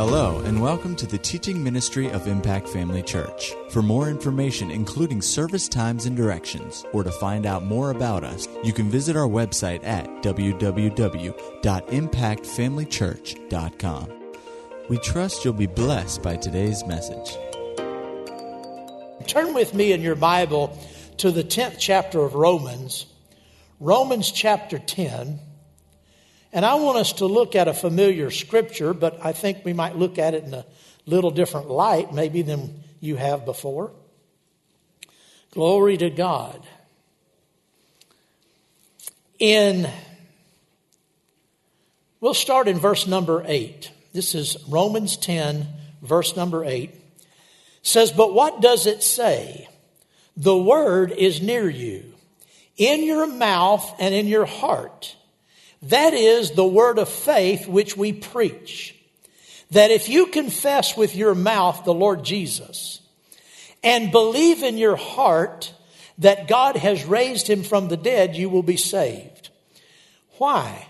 Hello, and welcome to the teaching ministry of Impact Family Church. For more information, including service times and directions, or to find out more about us, you can visit our website at www.impactfamilychurch.com. We trust you'll be blessed by today's message. Turn with me in your Bible to the 10th chapter of Romans, Romans chapter 10. And I want us to look at a familiar scripture, but I think we might look at it in a little different light, maybe than you have before. Glory to God. In, we'll start in verse number 8. This is Romans 10, verse number 8. It says, But what does it say? The word is near you, in your mouth and in your heart that is the word of faith which we preach. That if you confess with your mouth the Lord Jesus and believe in your heart that God has raised him from the dead, you will be saved. Why?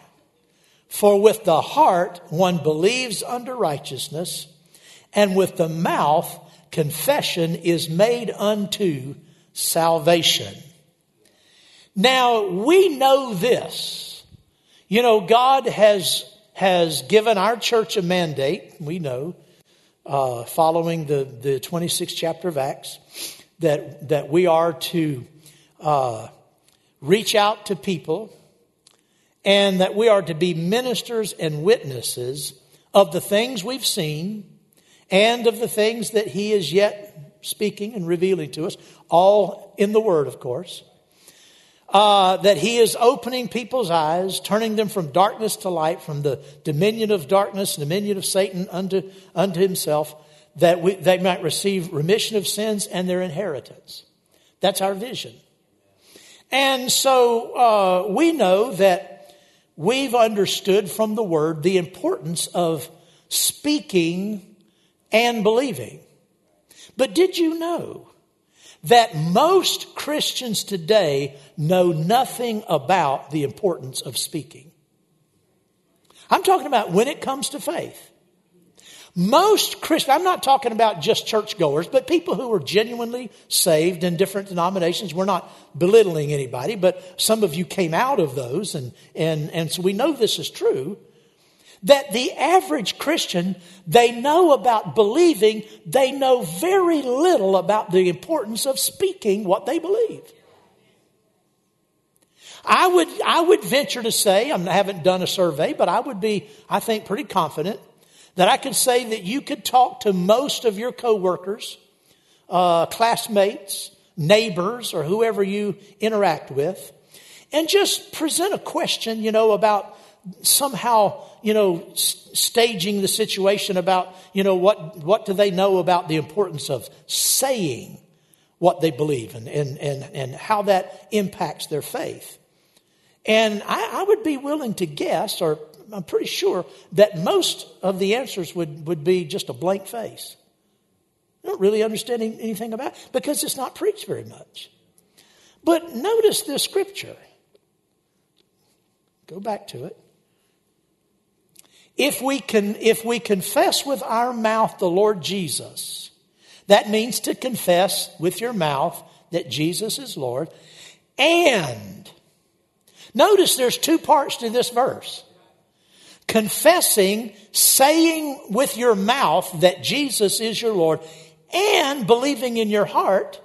For with the heart one believes unto righteousness, and with the mouth confession is made unto salvation. Now we know this you know, God has, has given our church a mandate, we know, uh, following the, the 26th chapter of Acts, that, that we are to uh, reach out to people and that we are to be ministers and witnesses of the things we've seen and of the things that He is yet speaking and revealing to us, all in the Word, of course uh, that he is opening people's eyes, turning them from darkness to light, from the dominion of darkness, dominion of Satan unto, unto himself, that we, they might receive remission of sins and their inheritance. That's our vision. And so uh, we know that we've understood from the word the importance of speaking and believing. But did you know that most Christians today know nothing about the importance of speaking. I'm talking about when it comes to faith. Most Christians, I'm not talking about just churchgoers, but people who are genuinely saved in different denominations. We're not belittling anybody, but some of you came out of those, and, and, and so we know this is true that the average Christian, they know about believing, they know very little about the importance of speaking what they believe. I would, I would venture to say, I haven't done a survey, but I would be, I think, pretty confident that I could say that you could talk to most of your coworkers, uh, classmates, neighbors, or whoever you interact with, and just present a question, you know, about somehow, you know, staging the situation about, you know, what, what do they know about the importance of saying what they believe and, and, and, and how that impacts their faith. And I, I would be willing to guess, or I'm pretty sure, that most of the answers would, would be just a blank face. I don't really understand anything about it because it's not preached very much. But notice this scripture. Go back to it. If we can, if we confess with our mouth the Lord Jesus, that means to confess with your mouth that Jesus is Lord. And notice there's two parts to this verse. Confessing, saying with your mouth that Jesus is your Lord, and believing in your heart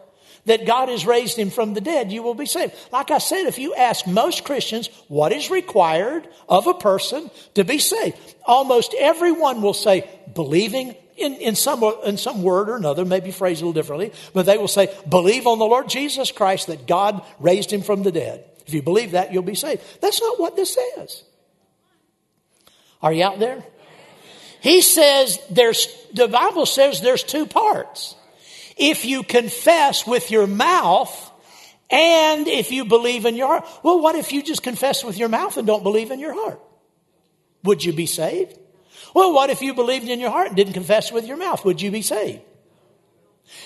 that God has raised him from the dead, you will be saved. Like I said, if you ask most Christians what is required of a person to be saved, almost everyone will say believing in, in, some, in some word or another, maybe phrased a little differently, but they will say, believe on the Lord Jesus Christ that God raised him from the dead. If you believe that, you'll be saved. That's not what this says. Are you out there? He says there's, the Bible says there's two parts. If you confess with your mouth and if you believe in your heart. Well, what if you just confess with your mouth and don't believe in your heart? Would you be saved? Well, what if you believed in your heart and didn't confess with your mouth? Would you be saved?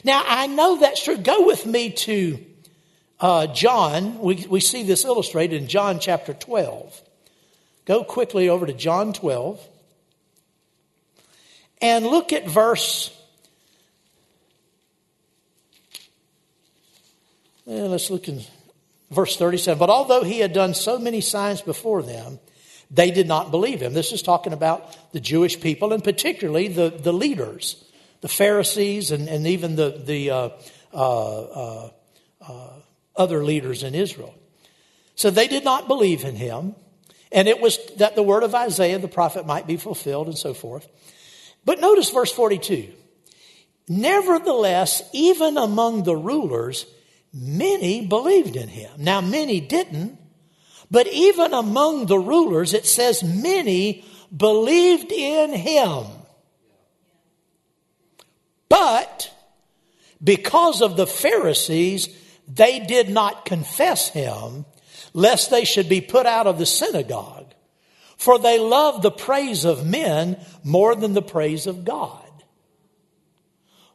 Now, I know that's true. Go with me to uh, John. We, we see this illustrated in John chapter 12. Go quickly over to John 12. And look at verse. Let's look in verse 37. But although he had done so many signs before them, they did not believe him. This is talking about the Jewish people and particularly the, the leaders, the Pharisees, and, and even the, the uh, uh, uh, uh other leaders in Israel. So they did not believe in him. And it was that the word of Isaiah, the prophet, might be fulfilled and so forth. But notice verse 42. Nevertheless, even among the rulers, many believed in him. Now, many didn't, but even among the rulers, it says many believed in him. But because of the Pharisees, they did not confess him, lest they should be put out of the synagogue. For they loved the praise of men more than the praise of God.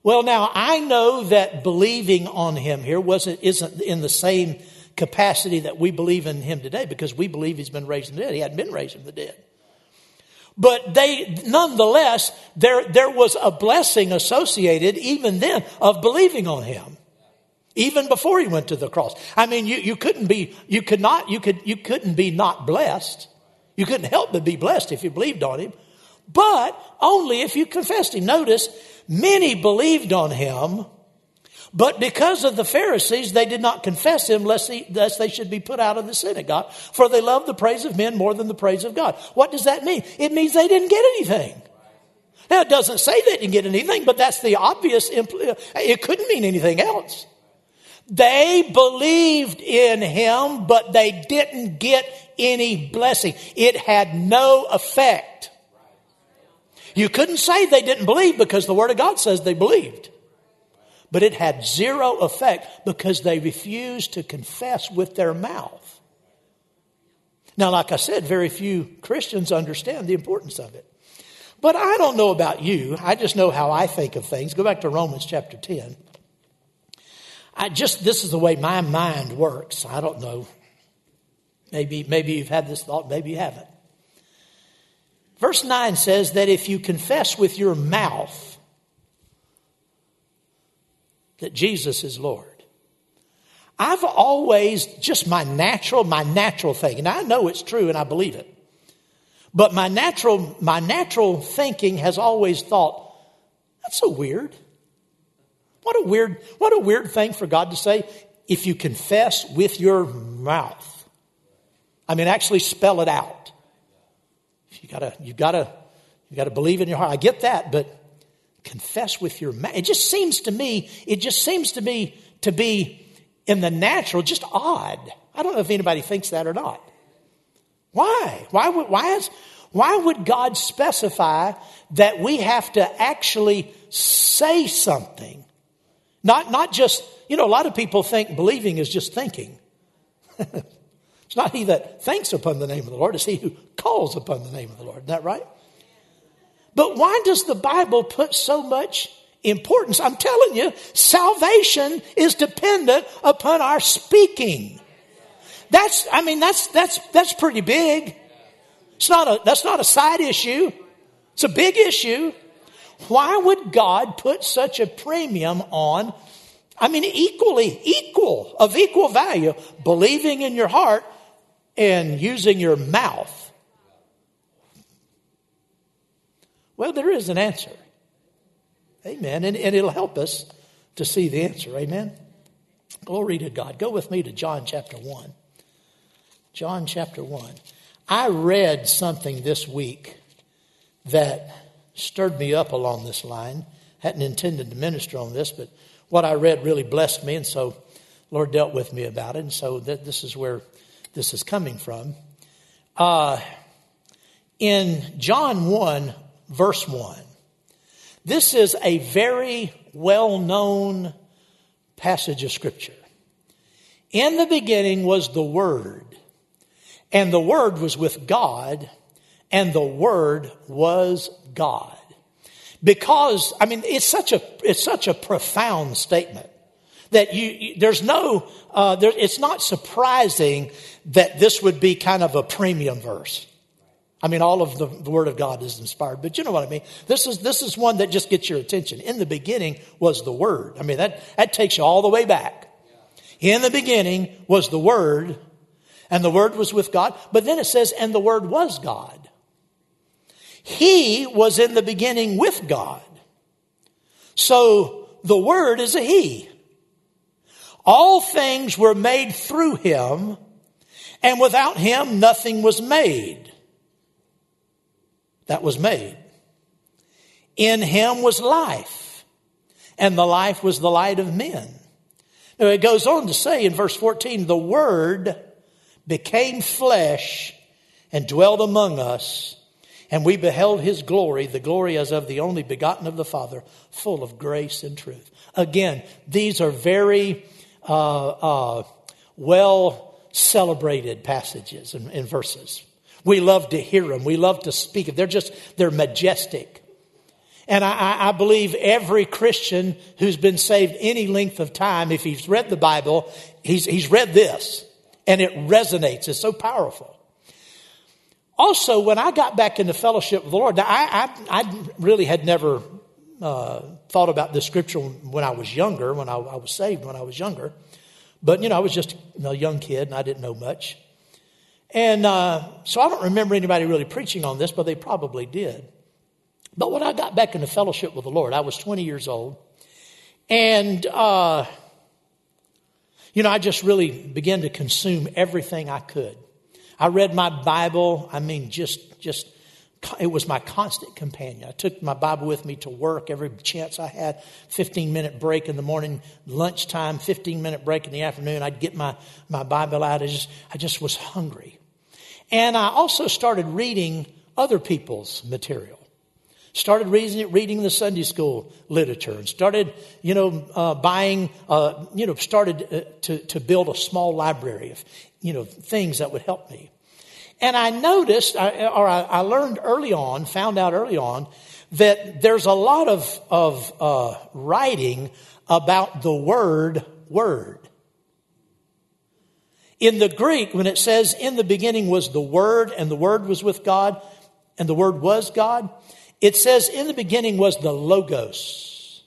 Well, now I know that believing on him here wasn't isn't in the same capacity that we believe in him today because we believe he's been raised from the dead. He hadn't been raised from the dead. But they, nonetheless, there, there was a blessing associated even then of believing on him. Even before he went to the cross. I mean, you, you couldn't be, you could not, you could, you couldn't be not blessed. You couldn't help but be blessed if you believed on him. But only if you confessed him. Notice, many believed on him, but because of the Pharisees, they did not confess him lest, he, lest they should be put out of the synagogue, for they loved the praise of men more than the praise of God. What does that mean? It means they didn't get anything. Now, it doesn't say they didn't get anything, but that's the obvious, impl- it couldn't mean anything else. They believed in him, but they didn't get any blessing. It had no effect. You couldn't say they didn't believe because the Word of God says they believed. But it had zero effect because they refused to confess with their mouth. Now, like I said, very few Christians understand the importance of it. But I don't know about you. I just know how I think of things. Go back to Romans chapter 10. I just, this is the way my mind works. I don't know. Maybe, maybe you've had this thought, maybe you haven't. Verse 9 says that if you confess with your mouth that Jesus is Lord, I've always, just my natural, my natural thinking, and I know it's true and I believe it, but my natural, my natural thinking has always thought, that's so weird. What a weird, what a weird thing for God to say, if you confess with your mouth. I mean, actually spell it out. You gotta, you gotta, you gotta believe in your heart. I get that, but confess with your mouth. It just seems to me, it just seems to me to be in the natural, just odd. I don't know if anybody thinks that or not. Why? Why would, why is, why would God specify that we have to actually say something not, not just, you know, a lot of people think believing is just thinking. it's not he that thinks upon the name of the Lord, it's he who calls upon the name of the Lord. Isn't that right? But why does the Bible put so much importance? I'm telling you, salvation is dependent upon our speaking. That's, I mean, that's, that's, that's pretty big. It's not a, that's not a side issue. It's a big issue. Why would God put such a premium on, I mean, equally, equal, of equal value, believing in your heart and using your mouth? Well, there is an answer. Amen. And, and it'll help us to see the answer. Amen. Glory to God. Go with me to John chapter 1. John chapter 1. I read something this week that stirred me up along this line. Hadn't intended to minister on this, but what I read really blessed me, and so Lord dealt with me about it, and so this is where this is coming from. Uh, in John 1, verse 1, this is a very well known passage of Scripture. In the beginning was the Word, and the Word was with God, and the Word was God. Because, I mean, it's such a, it's such a profound statement that you, there's no, uh, there, it's not surprising that this would be kind of a premium verse. I mean, all of the, the, Word of God is inspired, but you know what I mean. This is this is one that just gets your attention. In the beginning was the Word. I mean, that that takes you all the way back. In the beginning was the Word, and the Word was with God. But then it says, and the Word was God. He was in the beginning with God. So the Word is a He. All things were made through Him, and without Him nothing was made that was made. In Him was life, and the life was the light of men. Now it goes on to say in verse 14, the Word became flesh and dwelled among us and we beheld his glory, the glory as of the only begotten of the Father, full of grace and truth. Again, these are very uh, uh, well celebrated passages and, and verses. We love to hear them. We love to speak them. They're just, they're majestic. And I, I, believe every Christian who's been saved any length of time, if he's read the Bible, he's, he's read this and it resonates. It's so powerful. Also, when I got back into fellowship with the Lord, I, I, I really had never uh, thought about this scripture when I was younger, when I, I, was saved when I was younger. But, you know, I was just a young kid and I didn't know much. And uh, so I don't remember anybody really preaching on this, but they probably did. But when I got back into fellowship with the Lord, I was 20 years old. And, uh, you know, I just really began to consume everything I could. I read my Bible. I mean, just, just, it was my constant companion. I took my Bible with me to work every chance I had. 15 minute break in the morning, lunchtime, 15 minute break in the afternoon. I'd get my, my Bible out. I just, I just was hungry. And I also started reading other people's material. Started reading, reading the Sunday school literature and started, you know, uh, buying, uh, you know, started uh, to, to build a small library of you know, things that would help me. And I noticed, or I learned early on, found out early on, that there's a lot of, of uh, writing about the word word. In the Greek, when it says in the beginning was the Word, and the Word was with God, and the Word was God, it says in the beginning was the Logos.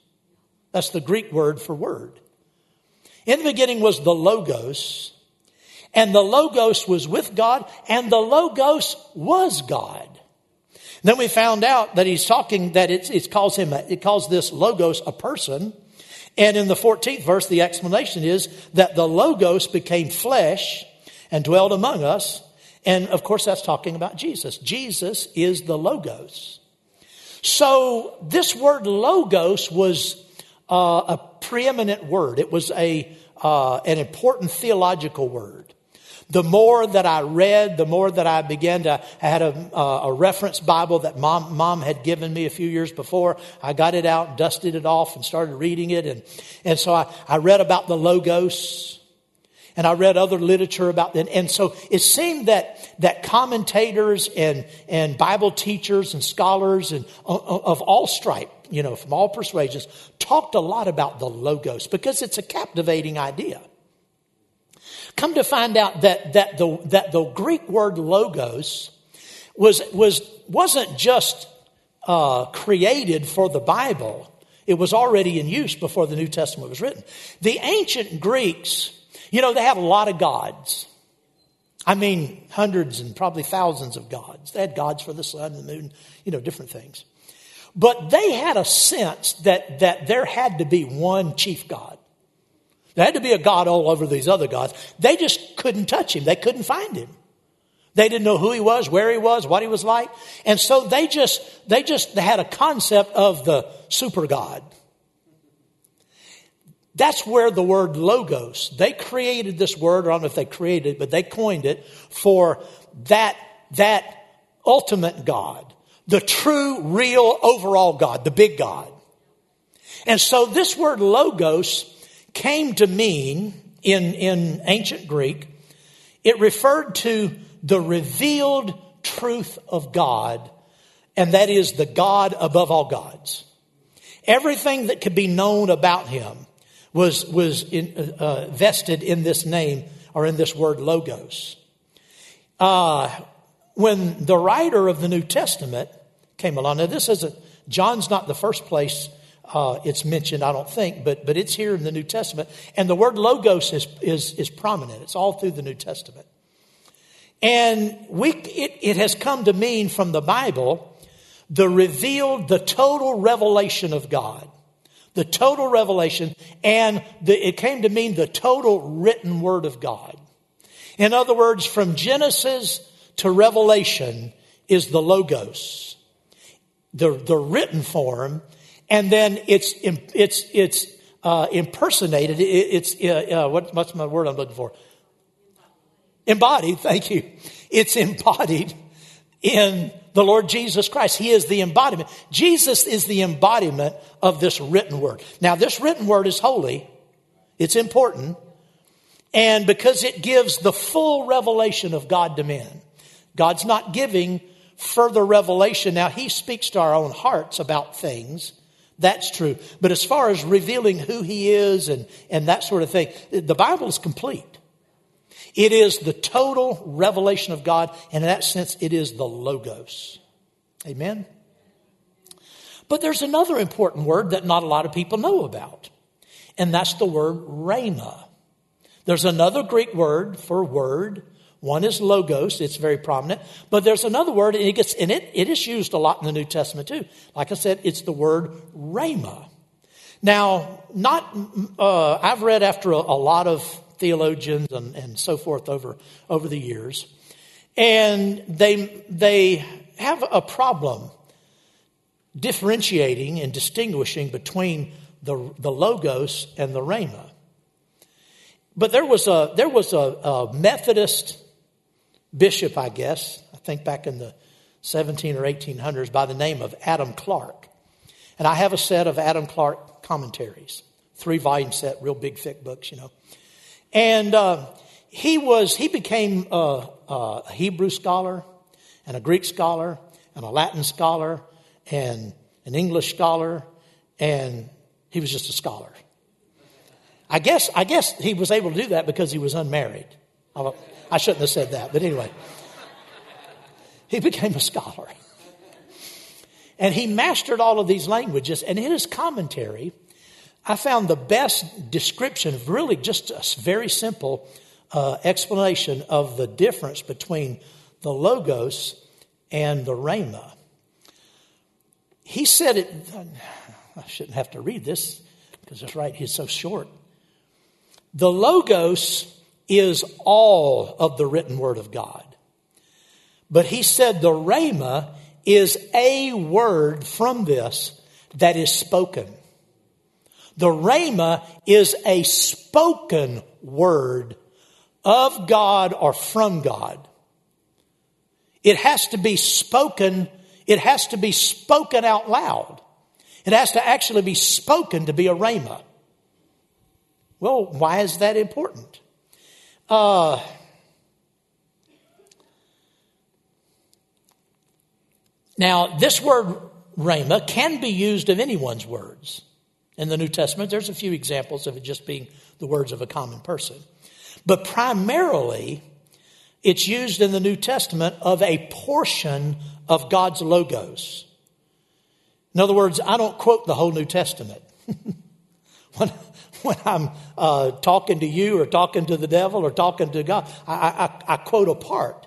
That's the Greek word for word. In the beginning was the Logos, and the Logos was with God, and the Logos was God. Then we found out that he's talking that it, it calls him it calls this Logos a person. And in the 14th verse, the explanation is that the Logos became flesh and dwelled among us. And of course, that's talking about Jesus. Jesus is the Logos. So this word Logos was uh, a preeminent word. It was a uh, an important theological word. The more that I read, the more that I began to, I had a, a reference Bible that mom, mom had given me a few years before. I got it out, dusted it off, and started reading it. And, and so I, I read about the Logos, and I read other literature about that. And so it seemed that, that commentators and, and Bible teachers and scholars and of all stripe, you know, from all persuasions, talked a lot about the Logos because it's a captivating idea. Come to find out that, that, the, that the Greek word logos was, was, wasn't just uh, created for the Bible, it was already in use before the New Testament was written. The ancient Greeks, you know, they had a lot of gods. I mean, hundreds and probably thousands of gods. They had gods for the sun, the moon, you know, different things. But they had a sense that, that there had to be one chief God. There had to be a God all over these other gods. They just couldn't touch him. They couldn't find him. They didn't know who he was, where he was, what he was like. And so they just, they just they had a concept of the super God. That's where the word logos, they created this word, I don't know if they created it, but they coined it for that, that ultimate God, the true, real, overall God, the big God. And so this word logos came to mean in, in ancient Greek, it referred to the revealed truth of God, and that is the God above all gods. Everything that could be known about him was, was in, uh, vested in this name or in this word logos. Uh, when the writer of the New Testament came along, now this is a, John's not the first place uh, it's mentioned, I don't think, but, but it's here in the New Testament. And the word logos is, is, is prominent. It's all through the New Testament. And we, it, it has come to mean from the Bible the revealed, the total revelation of God. The total revelation, and the, it came to mean the total written word of God. In other words, from Genesis to Revelation is the Logos, the, the written form, and then it's, it's, it's uh, impersonated. It's, uh, uh, what, what's my word I'm looking for? Embodied, thank you. It's embodied in the Lord Jesus Christ. He is the embodiment. Jesus is the embodiment of this written word. Now, this written word is holy, it's important, and because it gives the full revelation of God to men. God's not giving further revelation. Now, He speaks to our own hearts about things. That's true. But as far as revealing who He is and, and that sort of thing, the Bible is complete. It is the total revelation of God, and in that sense, it is the Logos. Amen? But there's another important word that not a lot of people know about, and that's the word rhema. There's another Greek word for word. One is logos, it's very prominent, but there's another word, and it gets and it, it is used a lot in the New Testament too. Like I said, it's the word rhema. Now, not uh, I've read after a, a lot of theologians and, and so forth over, over the years. And they, they have a problem differentiating and distinguishing between the, the logos and the rhema. But there was a, there was a, a Methodist bishop, I guess, I think back in the 17 or 1800s, by the name of Adam Clarke. And I have a set of Adam Clarke commentaries, three volume set, real big, thick books, you know. And uh, he was he became a, a, Hebrew scholar and a Greek scholar and a Latin scholar and an English scholar, and he was just a scholar. I guess I guess he was able to do that because he was unmarried. I shouldn't have said that, but anyway, he became a scholar. And he mastered all of these languages, and in his commentary, I found the best description of really just a very simple uh, explanation of the difference between the Logos and the Rhema. He said it, I shouldn't have to read this because it's right, he's so short. The Logos is all of the written word of God. But he said the Rhema is a word from this that is spoken. The Rhema is a spoken word of God or from God. It has to be spoken, it has to be spoken out loud. It has to actually be spoken to be a Rhema. Well, why is that important? Uh, now, this word Rhema can be used of anyone's words in the New Testament. There's a few examples of it just being the words of a common person. But primarily, it's used in the New Testament of a portion of God's logos. In other words, I don't quote the whole New Testament. when I'm uh, talking to you or talking to the devil or talking to God, I, I, I quote a part.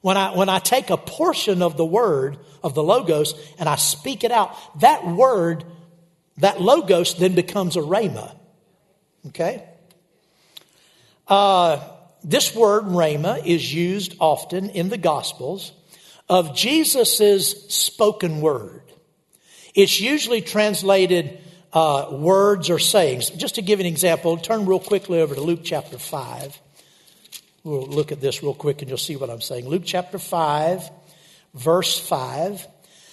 When I, when I take a portion of the word, of the logos, and I speak it out, that word that logos then becomes a rhema. Okay? Uh, this word rhema is used often in the Gospels of Jesus' spoken word. It's usually translated uh, words or sayings. Just to give an example, turn real quickly over to Luke chapter 5. We'll look at this real quick and you'll see what I'm saying. Luke chapter 5, verse 5.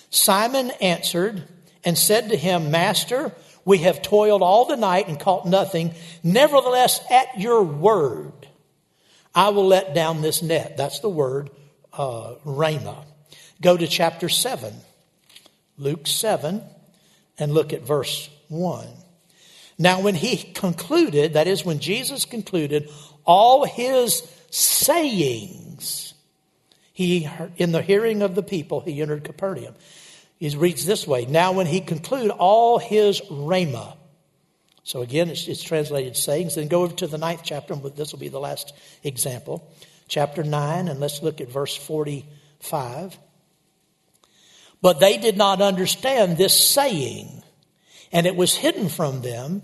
Simon answered, and said to him, Master, we have toiled all the night and caught nothing. Nevertheless, at your word, I will let down this net. That's the word, uh, Rhema. Go to chapter 7, Luke 7, and look at verse 1. Now, when he concluded, that is, when Jesus concluded all his sayings, he, in the hearing of the people, he entered Capernaum. He reads this way Now, when he concluded all his rhema, so again, it's, it's, translated sayings. Then go over to the ninth chapter, and this will be the last example. Chapter 9, and let's look at verse 45. But they did not understand this saying, and it was hidden from them,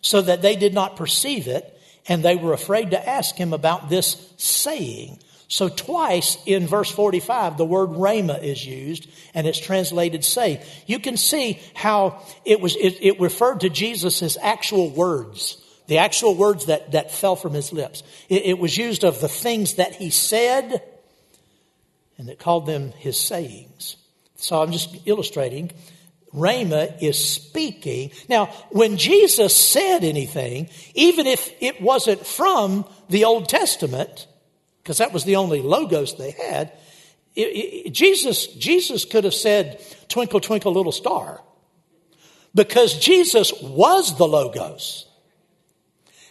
so that they did not perceive it, and they were afraid to ask him about this saying. So, twice in verse 45, the word rhema is used and it's translated say. You can see how it was, it, it referred to Jesus' actual words, the actual words that, that fell from his lips. It, it was used of the things that he said and it called them his sayings. So, I'm just illustrating. Rhema is speaking. Now, when Jesus said anything, even if it wasn't from the Old Testament, because that was the only logos they had. It, it, Jesus, Jesus could have said, Twinkle, twinkle, little star, because Jesus was the logos.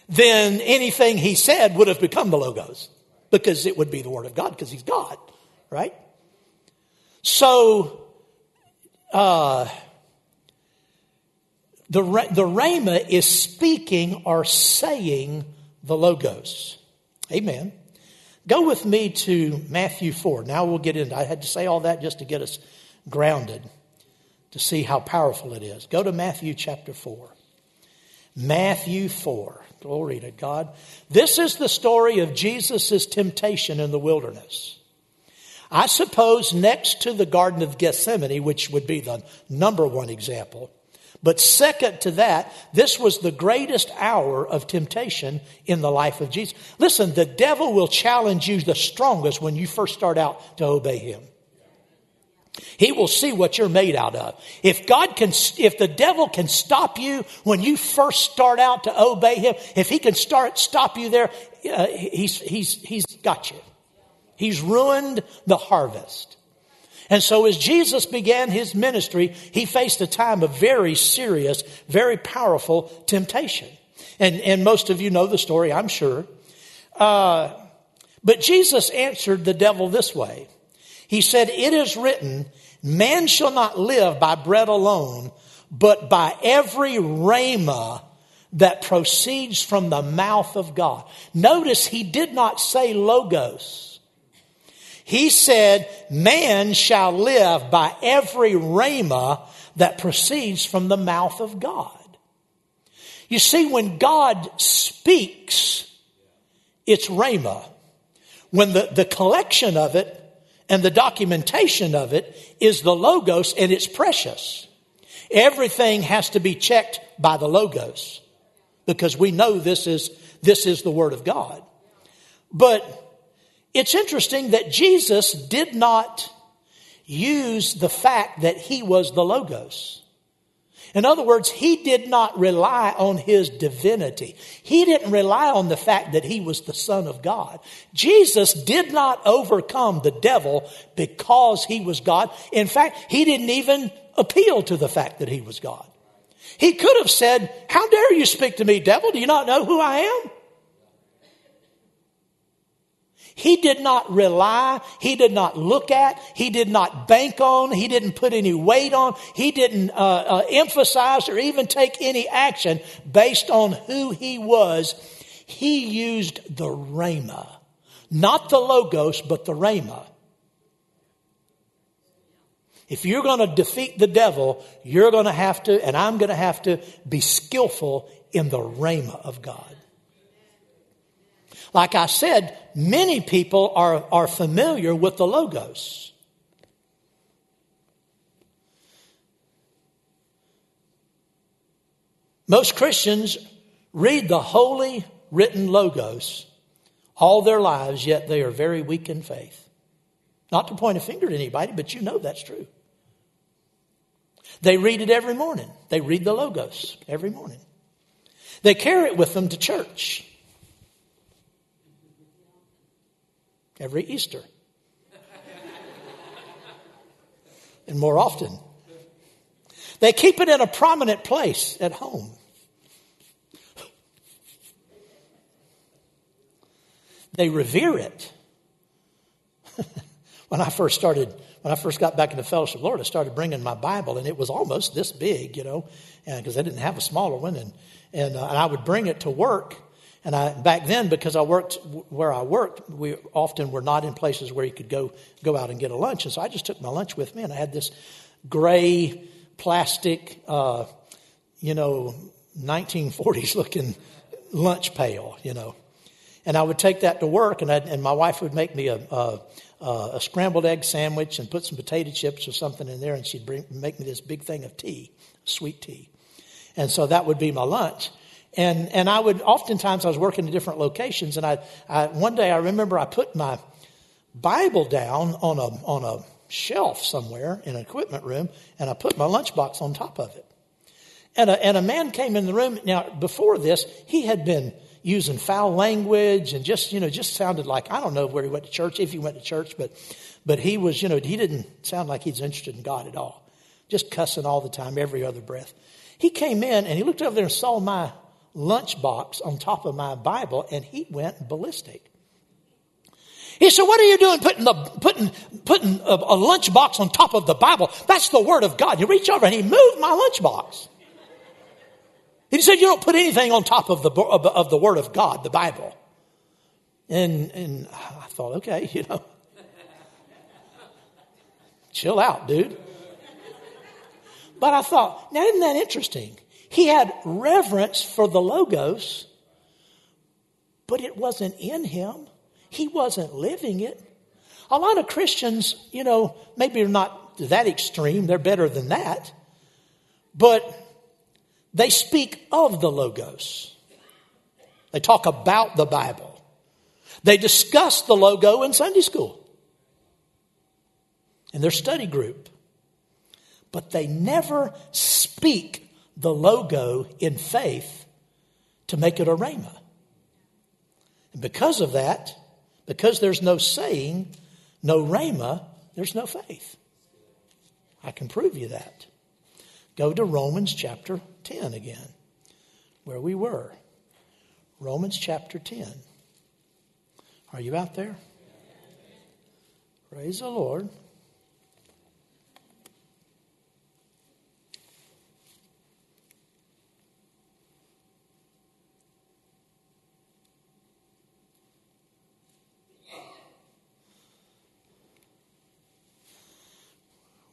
Then anything he said would have become the logos, because it would be the Word of God, because he's God, right? So, uh, the, the Rhema is speaking or saying the Logos. Amen. Go with me to Matthew 4. Now we'll get into I had to say all that just to get us grounded to see how powerful it is. Go to Matthew chapter 4. Matthew 4. Glory to God. This is the story of Jesus' temptation in the wilderness. I suppose next to the Garden of Gethsemane, which would be the number one example, but second to that, this was the greatest hour of temptation in the life of Jesus. Listen, the devil will challenge you the strongest when you first start out to obey him. He will see what you're made out of. If God can, if the devil can stop you when you first start out to obey him, if he can start, stop you there, uh, he's, he's, he's got you. He's ruined the harvest. And so as Jesus began his ministry, he faced a time of very serious, very powerful temptation. And, and most of you know the story, I'm sure. Uh, but Jesus answered the devil this way. He said, it is written, man shall not live by bread alone, but by every rhema that proceeds from the mouth of God. Notice he did not say logos. He said, man shall live by every rhema that proceeds from the mouth of God. You see, when God speaks, it's rhema. When the, the collection of it and the documentation of it is the logos and it's precious. Everything has to be checked by the logos because we know this is, this is the word of God. But it's interesting that Jesus did not use the fact that he was the Logos. In other words, he did not rely on his divinity. He didn't rely on the fact that he was the Son of God. Jesus did not overcome the devil because he was God. In fact, he didn't even appeal to the fact that he was God. He could have said, How dare you speak to me, devil? Do you not know who I am? He did not rely, he did not look at, he did not bank on, he didn't put any weight on, he didn't uh, uh, emphasize or even take any action based on who he was. He used the Rhema, not the Logos, but the Rhema. If you're going to defeat the devil, you're going to have to, and I'm going to have to be skillful in the Rhema of God. Like I said, many people are, are familiar with the Logos. Most Christians read the holy written Logos all their lives, yet they are very weak in faith. Not to point a finger at anybody, but you know that's true. They read it every morning. They read the Logos every morning. They carry it with them to church. Every Easter. and more often. They keep it in a prominent place at home. They revere it. When I first started, when I first got back into fellowship, Lord, I started bringing my Bible, and it was almost this big, you know, because I didn't have a smaller one, and and, uh, and I would bring it to work. And I back then, because I worked where I worked, we often were not in places where you could go go out and get a lunch, and so I just took my lunch with me, and I had this gray plastic, uh, you know, 1940s looking lunch pail, you know. And I would take that to work, and, and my wife would make me a, a, a, scrambled egg sandwich and put some potato chips or something in there, and she'd bring, make me this big thing of tea, sweet tea. And so that would be my lunch. And, and I would, oftentimes, I was working in different locations, and I, I one day I remember I put my Bible down on a, on a shelf somewhere in an equipment room, and I put my lunchbox on top of it. And a, and a man came in the room. Now, before this, he had been using foul language and just, you know, just sounded like, I don't know where he went to church, if he went to church, but, but he was, you know, he didn't sound like he's interested in God at all. Just cussing all the time, every other breath. He came in and he looked over there and saw my lunchbox on top of my Bible and he went ballistic. He said, what are you doing putting the, putting, putting a, a lunchbox on top of the Bible? That's the Word of God. You reach over and he moved my lunchbox. He said, you don't put anything on top of the, of, of the Word of God, the Bible. And, and I thought, okay, you know, chill out, dude. But I thought, now isn't that interesting? He had reverence for the Logos, but it wasn't in him. He wasn't living it. A lot of Christians, you know, maybe are not that extreme, they're better than that, but they speak of the Logos. They talk about the Bible. They discuss the logo in Sunday school, in their study group. But they never speak the logo in faith to make it a rhema. And because of that, because there's no saying, no rhema, there's no faith. I can prove you that. Go to Romans chapter 10 again, where we were. Romans chapter 10. Are you out there? Praise the Lord.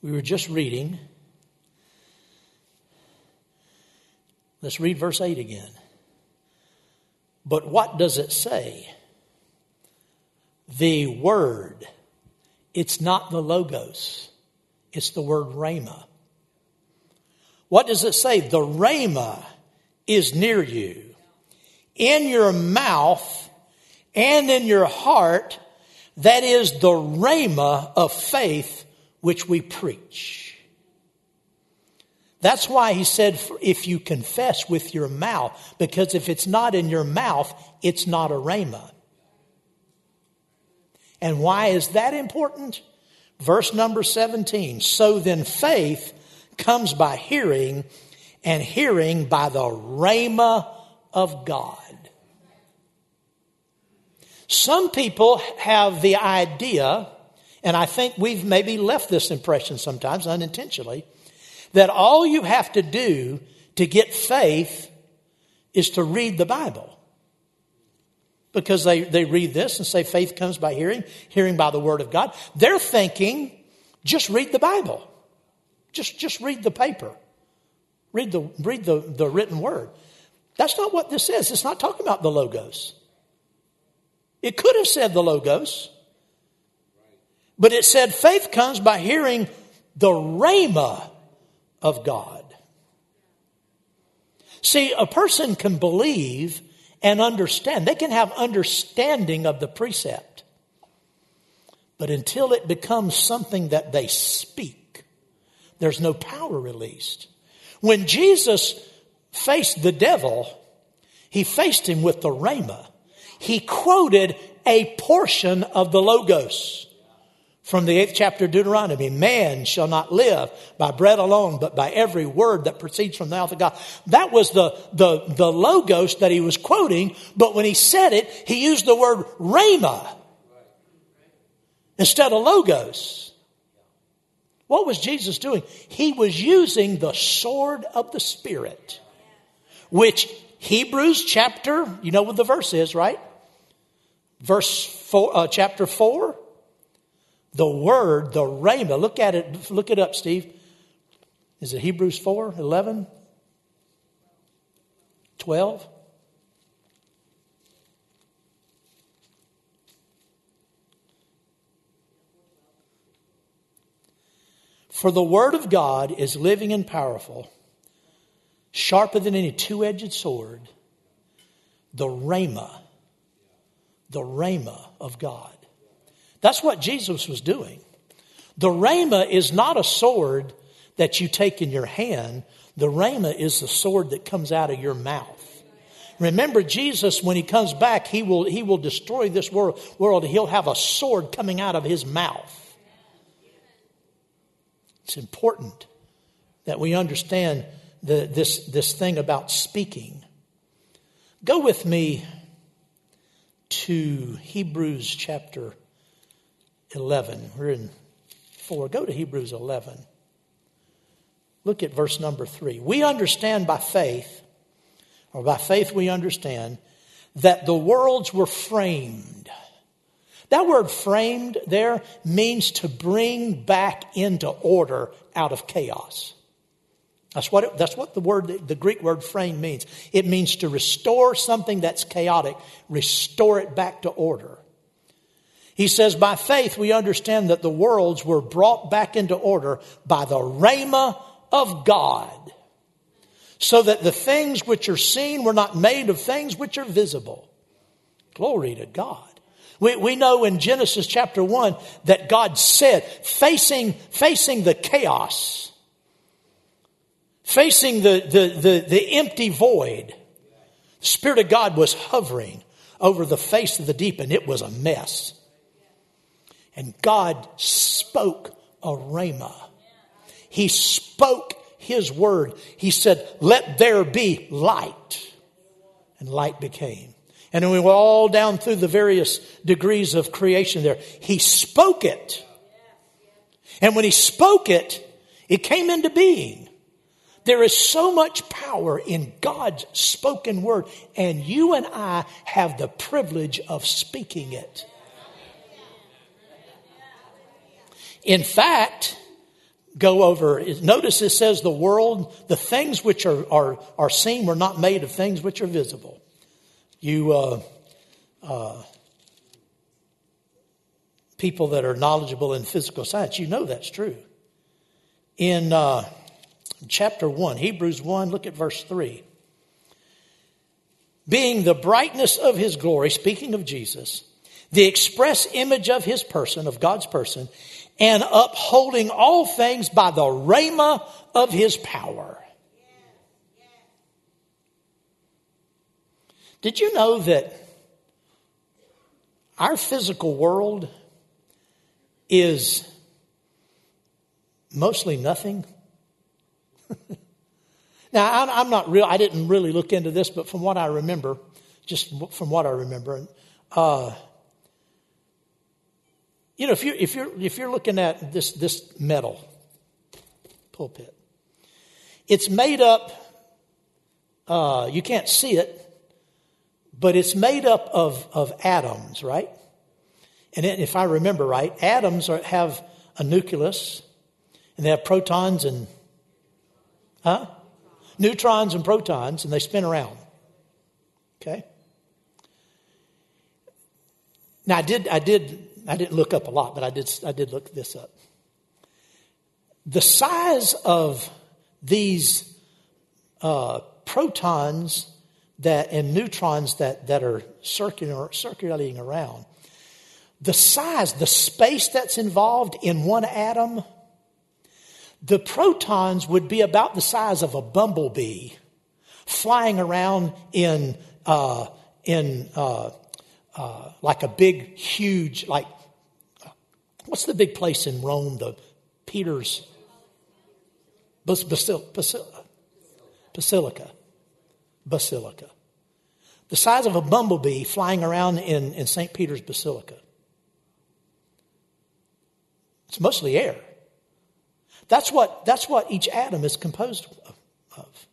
We were just reading. Let's read verse 8 again. But what does it say? The Word. It's not the Logos, it's the word Rhema. What does it say? The Rhema is near you, in your mouth and in your heart. That is the Rhema of faith which we preach. That's why he said, if you confess with your mouth, because if it's not in your mouth, it's not a rhema. And why is that important? Verse number 17. So then faith comes by hearing, and hearing by the rhema of God. Some people have the idea and I think we've maybe left this impression sometimes unintentionally that all you have to do to get faith is to read the Bible. Because they, they read this and say faith comes by hearing, hearing by the Word of God. They're thinking, just read the Bible. Just, just read the paper. Read the, read the, the written Word. That's not what this is. It's not talking about the Logos. It could have said the Logos. But it said faith comes by hearing the rhema of God. See, a person can believe and understand. They can have understanding of the precept. But until it becomes something that they speak, there's no power released. When Jesus faced the devil, he faced him with the rhema. He quoted a portion of the Logos from the eighth chapter of Deuteronomy. Man shall not live by bread alone, but by every word that proceeds from the mouth of God. That was the, the, the logos that he was quoting, but when he said it, he used the word rhema. instead of logos. What was Jesus doing? He was using the sword of the Spirit, which Hebrews chapter, you know what the verse is, right? Verse four, uh, chapter 4. The word, the rhema, look at it, look it up, Steve. Is it Hebrews 4, 11? 12? For the word of God is living and powerful, sharper than any two edged sword, the rhema, the rhema of God. That's what Jesus was doing. The rhema is not a sword that you take in your hand, the rhema is the sword that comes out of your mouth. Remember, Jesus, when he comes back, he will, he will destroy this world, world. He'll have a sword coming out of his mouth. It's important that we understand the, this, this thing about speaking. Go with me to Hebrews chapter 11. We're in 4. Go to Hebrews 11. Look at verse number 3. We understand by faith, or by faith we understand, that the worlds were framed that word framed there means to bring back into order out of chaos. That's what, it, that's what the word, the Greek word frame means. It means to restore something that's chaotic, restore it back to order. He says, by faith we understand that the worlds were brought back into order by the rhema of God. So that the things which are seen were not made of things which are visible. Glory to God. We, we know in Genesis chapter 1 that God said, facing, facing the chaos, facing the, the, the, the empty void, the Spirit of God was hovering over the face of the deep and it was a mess. And God spoke a rhema. He spoke his word. He said, Let there be light. And light became. And we were all down through the various degrees of creation there. He spoke it. And when he spoke it, it came into being. There is so much power in God's spoken word, and you and I have the privilege of speaking it. In fact, go over, notice it says the world, the things which are, are, are seen were not made of things which are visible. You, uh, uh, people that are knowledgeable in physical science, you know that's true. In uh, chapter 1, Hebrews 1, look at verse 3. Being the brightness of his glory, speaking of Jesus, the express image of his person, of God's person, and upholding all things by the rhema of his power. Did you know that our physical world is mostly nothing? now, I'm not real, I didn't really look into this, but from what I remember, just from what I remember, uh, you know, if you're, if you're, if you're looking at this, this metal pulpit, it's made up, uh, you can't see it, but it's made up of, of atoms, right? And if I remember right, atoms are, have a nucleus, and they have protons and huh? neutrons and protons, and they spin around. Okay. Now I did I did I didn't look up a lot, but I did I did look this up. The size of these uh, protons that and neutrons that, that are circular, circulating around. The size, the space that's involved in one atom, the protons would be about the size of a bumblebee flying around in, uh, in uh, uh, like a big, huge, like, what's the big place in Rome? The Peter's Basilica. Basilica basilica. The size of a bumblebee flying around in, in St. Peter's Basilica. It's mostly air. That's what, that's what each atom is composed of, of.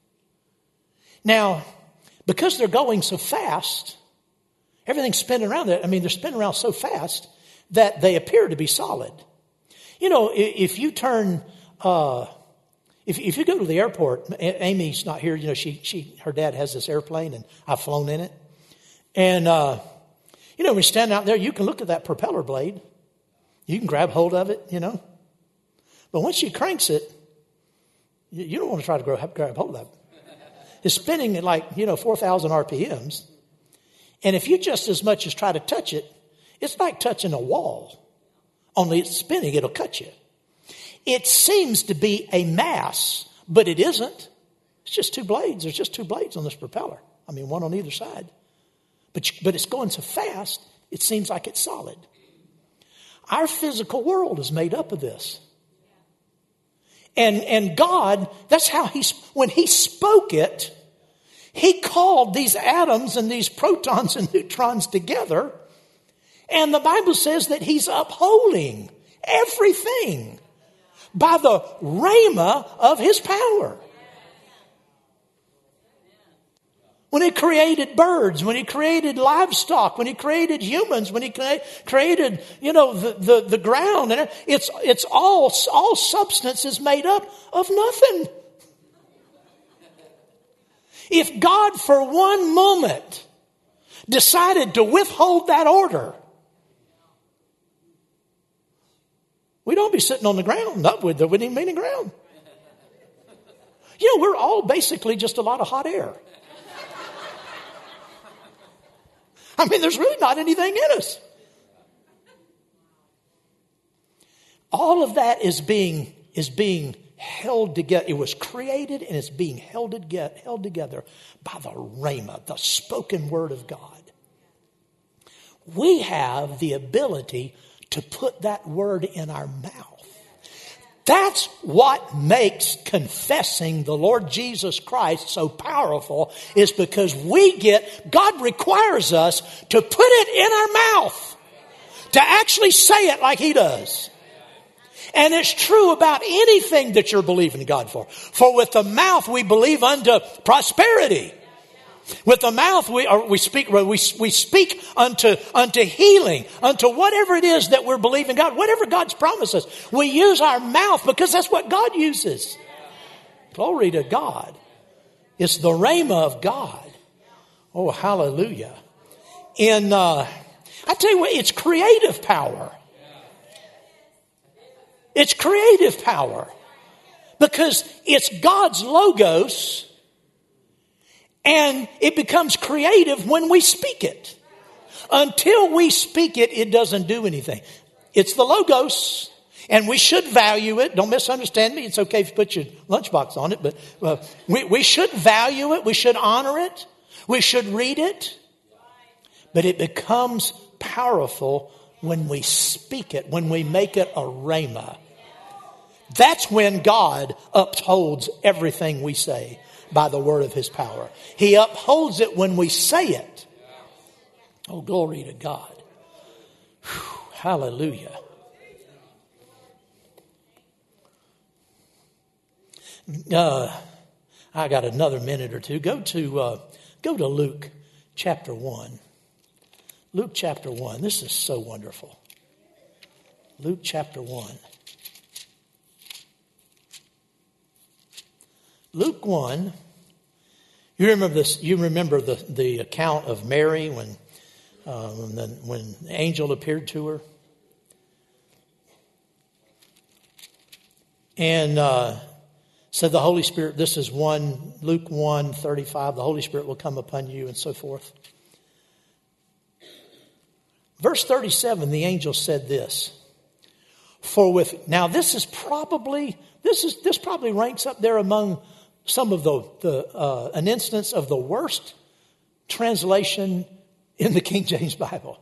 Now, because they're going so fast, everything's spinning around there. I mean, they're spinning around so fast that they appear to be solid. You know, if you turn, uh, if, if you go to the airport, Amy's not here. You know, she, she, her dad has this airplane, and I've flown in it. And uh, you know, when you stand out there, you can look at that propeller blade. You can grab hold of it. You know, but once she cranks it, you, you don't want to try to grab, grab hold of it. It's spinning at like you know four thousand RPMs, and if you just as much as try to touch it, it's like touching a wall. Only it's spinning; it'll cut you. It seems to be a mass, but it isn't. It's just two blades. There's just two blades on this propeller. I mean, one on either side. But, but it's going so fast, it seems like it's solid. Our physical world is made up of this. And, and God, that's how He, when He spoke it, He called these atoms and these protons and neutrons together. And the Bible says that He's upholding everything by the rhema of his power. When he created birds, when he created livestock, when he created humans, when he created, you know, the, the, the ground, and it's, it's all, all substance is made up of nothing. If God for one moment decided to withhold that order, We don't be sitting on the ground. That with there wouldn't even be any ground. You know, we're all basically just a lot of hot air. I mean, there's really not anything in us. All of that is being, is being held together. It was created and it's being held together, held together by the rhema, the spoken word of God. We have the ability to put that word in our mouth. That's what makes confessing the Lord Jesus Christ so powerful is because we get, God requires us to put it in our mouth. To actually say it like He does. And it's true about anything that you're believing God for. For with the mouth we believe unto prosperity. With the mouth, we, we speak, we, we speak unto, unto healing, unto whatever it is that we're believing God, whatever God's promises. We use our mouth because that's what God uses. Glory to God. It's the rhema of God. Oh, hallelujah. In, uh, I tell you what, it's creative power. It's creative power because it's God's logos and it becomes creative when we speak it. Until we speak it, it doesn't do anything. It's the Logos, and we should value it. Don't misunderstand me. It's okay if you put your lunchbox on it, but uh, we, we should value it. We should honor it. We should read it. But it becomes powerful when we speak it, when we make it a rhema. That's when God upholds everything we say by the word of his power. He upholds it when we say it. Oh, glory to God. Whew, hallelujah. Uh, I got another minute or two. Go to uh, go to Luke chapter one. Luke chapter one. This is so wonderful. Luke chapter one. Luke 1, you remember this, you remember the, the account of Mary when, uh, when, the, when the angel appeared to her? And uh, said the Holy Spirit, this is 1, Luke 1, 35, the Holy Spirit will come upon you and so forth. Verse 37, the angel said this. For with, now this is probably, this is, this probably ranks up there among some of the, the uh, an instance of the worst translation in the King James Bible.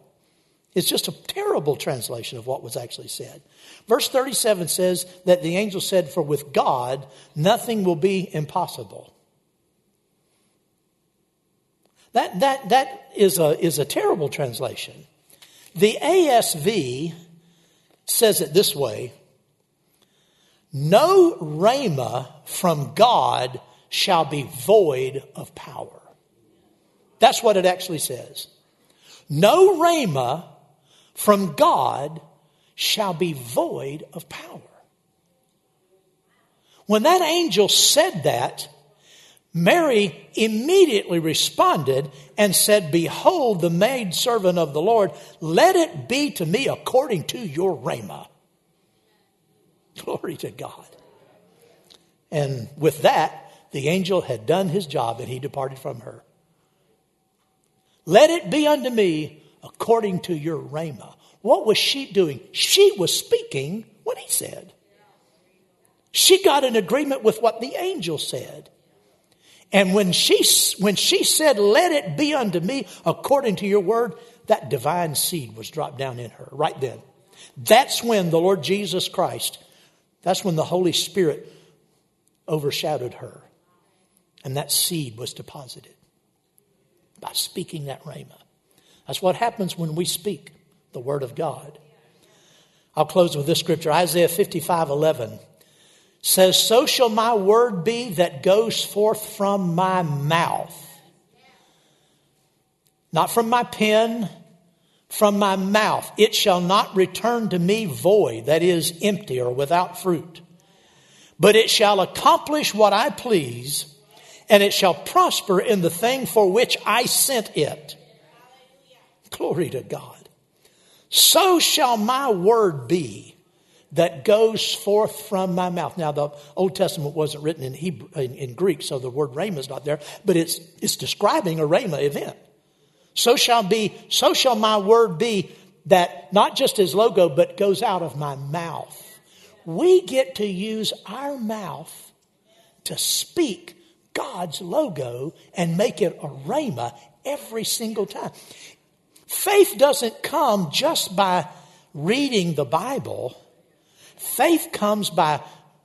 It's just a terrible translation of what was actually said. Verse 37 says that the angel said, For with God, nothing will be impossible. That, that, that is, a, is a terrible translation. The ASV says it this way No rhema from God shall be void of power. That's what it actually says. No rhema from God shall be void of power. When that angel said that, Mary immediately responded and said, Behold, the maid servant of the Lord, let it be to me according to your rhema. Glory to God. And with that, the angel had done his job and he departed from her. Let it be unto me according to your rhema. What was she doing? She was speaking what he said. She got an agreement with what the angel said. And when she, when she said, Let it be unto me according to your word, that divine seed was dropped down in her right then. That's when the Lord Jesus Christ, that's when the Holy Spirit overshadowed her. And that seed was deposited by speaking that rhema. That's what happens when we speak the word of God. I'll close with this scripture Isaiah 55 11 says, So shall my word be that goes forth from my mouth. Not from my pen, from my mouth. It shall not return to me void, that is, empty or without fruit. But it shall accomplish what I please, and it shall prosper in the thing for which I sent it. Glory to God. So shall my word be that goes forth from my mouth. Now, the Old Testament wasn't written in, Hebrew, in, in Greek, so the word rhema is not there, but it's, it's describing a rhema event. So shall be, so shall my word be that not just as logo, but goes out of my mouth. We get to use our mouth to speak God's logo and make it a rhema every single time. Faith doesn't come just by reading the Bible Faith comes by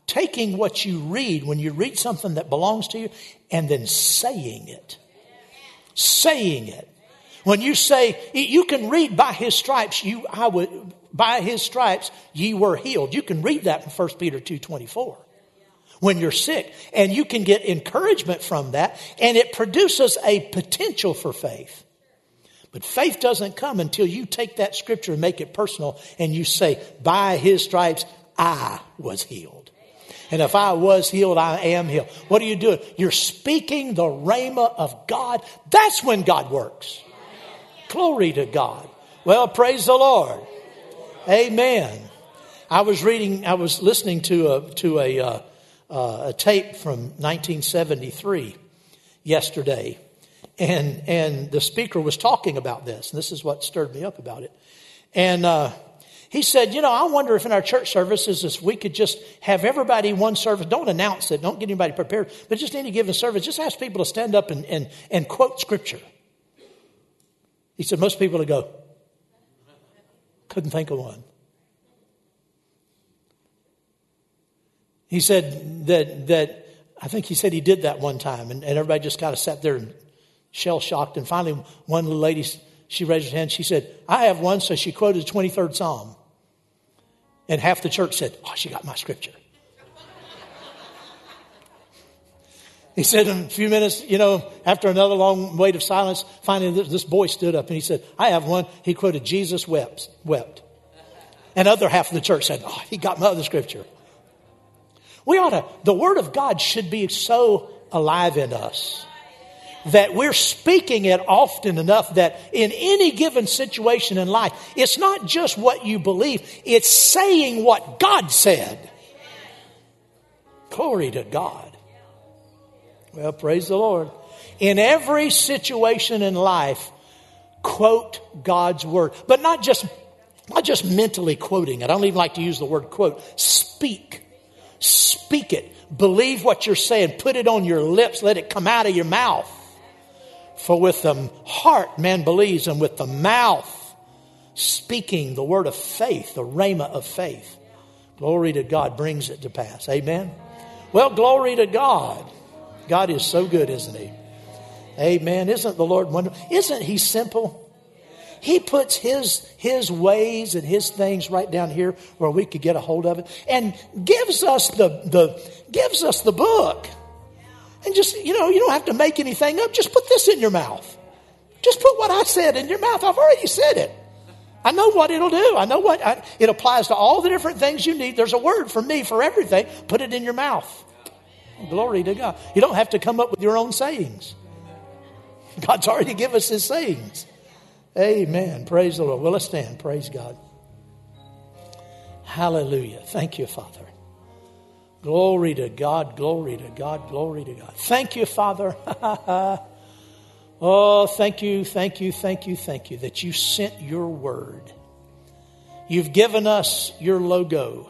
taking what you read when you read something that belongs to you and then saying it. Saying it. When you say, you can read by his stripes, you, I would, by his stripes, ye were healed. You can read that in 1 Peter 2.24 when you're sick. And you can get encouragement from that. And it produces a potential for faith. But faith doesn't come until you take that scripture and make it personal and you say, by his stripes, I was healed. And if I was healed, I am healed. What are you doing? You're speaking the rhema of God. That's when God works. Glory to God. Well, praise the Lord. Amen. I was reading, I was listening to a, to a, uh, uh, a tape from 1973 yesterday. And, and the speaker was talking about this. And this is what stirred me up about it. And, uh, he said, You know, I wonder if in our church services, if we could just have everybody one service, don't announce it, don't get anybody prepared, but just any given service, just ask people to stand up and, and, and quote scripture. He said, Most people would go, Couldn't think of one. He said that, that I think he said he did that one time, and, and everybody just kind of sat there shell shocked. And finally, one little lady, she raised her hand. She said, I have one. So she quoted the 23rd Psalm. And half the church said, Oh, she got my scripture. He said in a few minutes, you know, after another long wait of silence, finally this boy stood up and he said, I have one. He quoted, Jesus wept. wept. And other half of the church said, Oh, he got my other scripture. We ought to, the Word of God should be so alive in us that we're speaking it often enough that in any given situation in life, it's not just what you believe, it's saying what God said. Glory to God. Well, praise the Lord. In every situation in life, quote God's word. But not just, not just mentally quoting it. I don't even like to use the word quote. Speak. Speak it. Believe what you're saying. Put it on your lips. Let it come out of your mouth. For with the heart man believes, and with the mouth speaking the word of faith, the rhema of faith. Glory to God brings it to pass. Amen. Well, glory to God. God is so good, isn't He? Amen. Isn't the Lord wonderful? Isn't He simple? He puts his, his ways and his things right down here where we could get a hold of it and gives us the, the, gives us the book. And just, you know, you don't have to make anything up. Just put this in your mouth. Just put what I said in your mouth. I've already said it. I know what it'll do. I know what I, it applies to all the different things you need. There's a word for me for everything. Put it in your mouth. Glory to God. You don't have to come up with your own sayings. God's already given us his sayings. Amen. Praise the Lord. Well, let's stand. Praise God. Hallelujah. Thank you, Father. Glory to God, glory to God, glory to God. Thank you, Father. oh, thank you, thank you, thank you, thank you that you sent your word. You've given us your logo,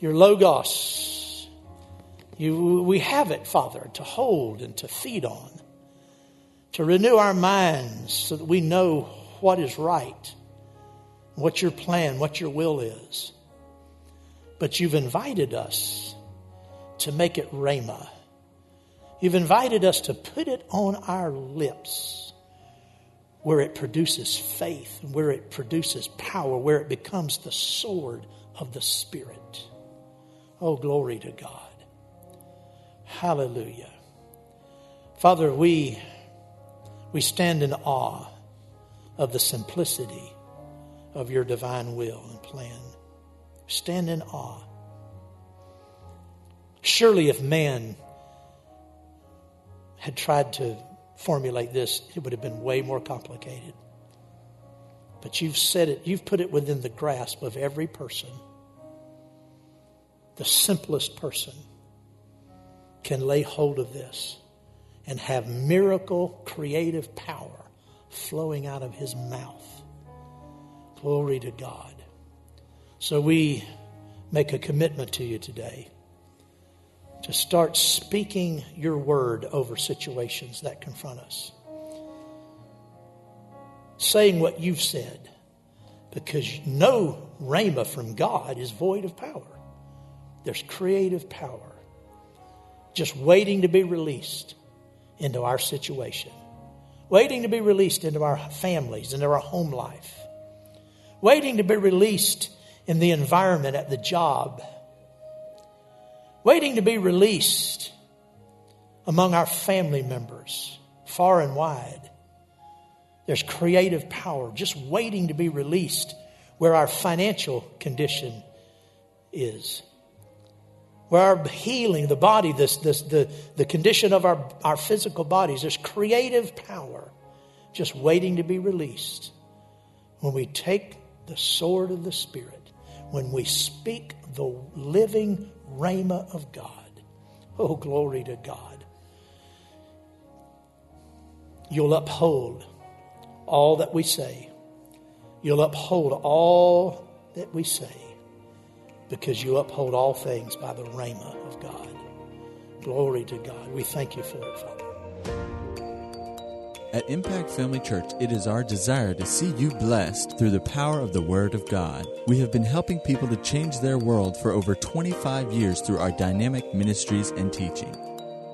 your logos. You, we have it, Father, to hold and to feed on, to renew our minds so that we know what is right, what your plan, what your will is. But you've invited us to make it Rhema. You've invited us to put it on our lips where it produces faith, where it produces power, where it becomes the sword of the Spirit. Oh, glory to God. Hallelujah. Father, we, we stand in awe of the simplicity of your divine will and plan. Stand in awe. Surely, if man had tried to formulate this, it would have been way more complicated. But you've said it, you've put it within the grasp of every person. The simplest person can lay hold of this and have miracle creative power flowing out of his mouth. Glory to God. So we make a commitment to you today to start speaking your word over situations that confront us. Saying what you've said, because no rhema from God is void of power. There's creative power just waiting to be released into our situation, waiting to be released into our families, into our home life, waiting to be released in the environment at the job, waiting to be released among our family members, far and wide. There's creative power just waiting to be released where our financial condition is. Where our healing, the body, this, this, the, the condition of our, our physical bodies, there's creative power just waiting to be released when we take the sword of the Spirit when we speak the living Rhema of God. Oh, glory to God. You'll uphold all that we say. You'll uphold all that we say because you uphold all things by the Rhema of God. Glory to God. We thank you for it, Father. At Impact Family Church, it is our desire to see you blessed through the power of the Word of God. We have been helping people to change their world for over 25 years through our dynamic ministries and teaching.